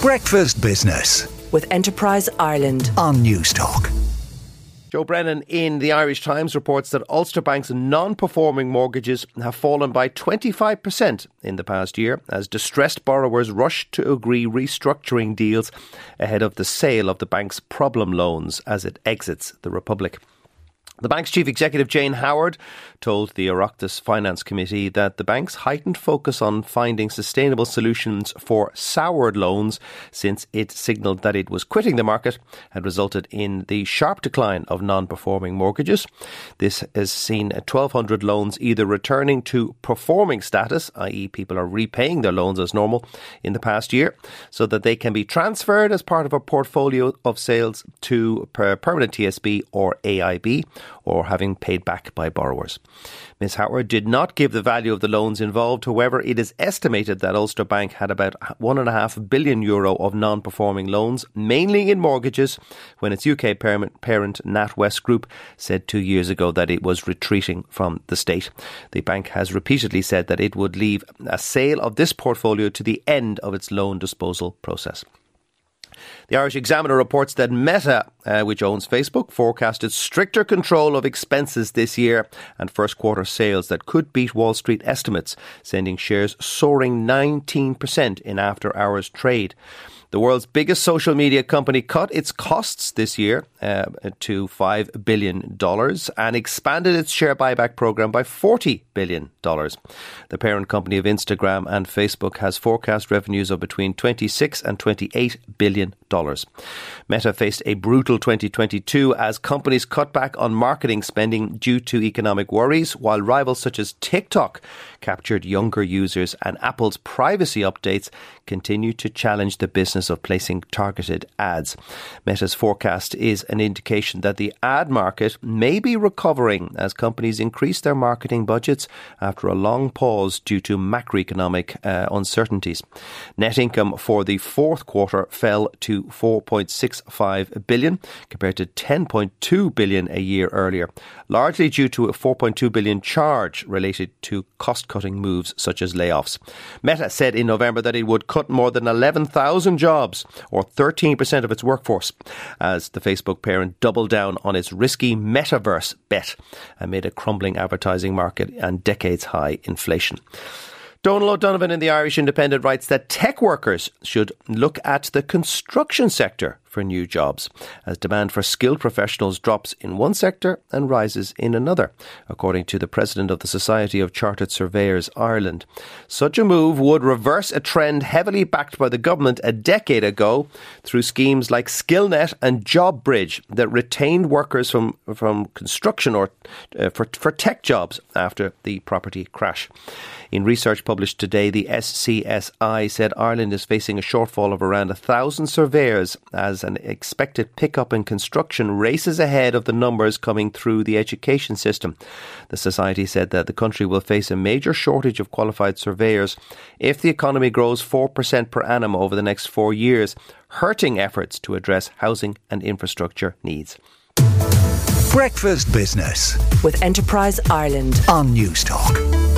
Breakfast Business with Enterprise Ireland on Newstalk. Joe Brennan in the Irish Times reports that Ulster Bank's non performing mortgages have fallen by 25% in the past year as distressed borrowers rush to agree restructuring deals ahead of the sale of the bank's problem loans as it exits the Republic. The bank's chief executive, Jane Howard, told the Oireachtas Finance Committee that the bank's heightened focus on finding sustainable solutions for soured loans since it signalled that it was quitting the market had resulted in the sharp decline of non performing mortgages. This has seen 1,200 loans either returning to performing status, i.e., people are repaying their loans as normal in the past year, so that they can be transferred as part of a portfolio of sales to permanent TSB or AIB or having paid back by borrowers. Ms. Howard did not give the value of the loans involved. However, it is estimated that Ulster Bank had about one and a half billion euro of non-performing loans, mainly in mortgages, when its UK parent, parent NatWest Group said two years ago that it was retreating from the state. The bank has repeatedly said that it would leave a sale of this portfolio to the end of its loan disposal process. The Irish Examiner reports that Meta, uh, which owns Facebook, forecasted stricter control of expenses this year and first quarter sales that could beat Wall Street estimates, sending shares soaring 19% in after hours trade. The world's biggest social media company cut its costs this year uh, to $5 billion and expanded its share buyback program by $40 billion. The parent company of Instagram and Facebook has forecast revenues of between 26 and $28 billion. Meta faced a brutal 2022 as companies cut back on marketing spending due to economic worries, while rivals such as TikTok captured younger users and Apple's privacy updates continue to challenge the business of placing targeted ads. Meta's forecast is an indication that the ad market may be recovering as companies increase their marketing budgets after a long pause due to macroeconomic uh, uncertainties. Net income for the fourth quarter fell to 4.65 billion compared to 10.2 billion a year earlier, largely due to a 4.2 billion charge related to cost-cutting moves such as layoffs. Meta said in November that it would cut more than 11,000 jobs, or 13% of its workforce, as the Facebook parent doubled down on its risky metaverse bet amid a crumbling advertising market and decades high inflation. Donal O'Donovan in the Irish Independent writes that tech workers should look at the construction sector for new jobs, as demand for skilled professionals drops in one sector and rises in another, according to the president of the Society of Chartered Surveyors Ireland. Such a move would reverse a trend heavily backed by the government a decade ago through schemes like SkillNet and JobBridge that retained workers from, from construction or uh, for, for tech jobs after the property crash. In research published today, the SCSI said Ireland is facing a shortfall of around a thousand surveyors as an expected pickup in construction races ahead of the numbers coming through the education system. The Society said that the country will face a major shortage of qualified surveyors if the economy grows 4% per annum over the next four years, hurting efforts to address housing and infrastructure needs. Breakfast Business with Enterprise Ireland on Newstalk.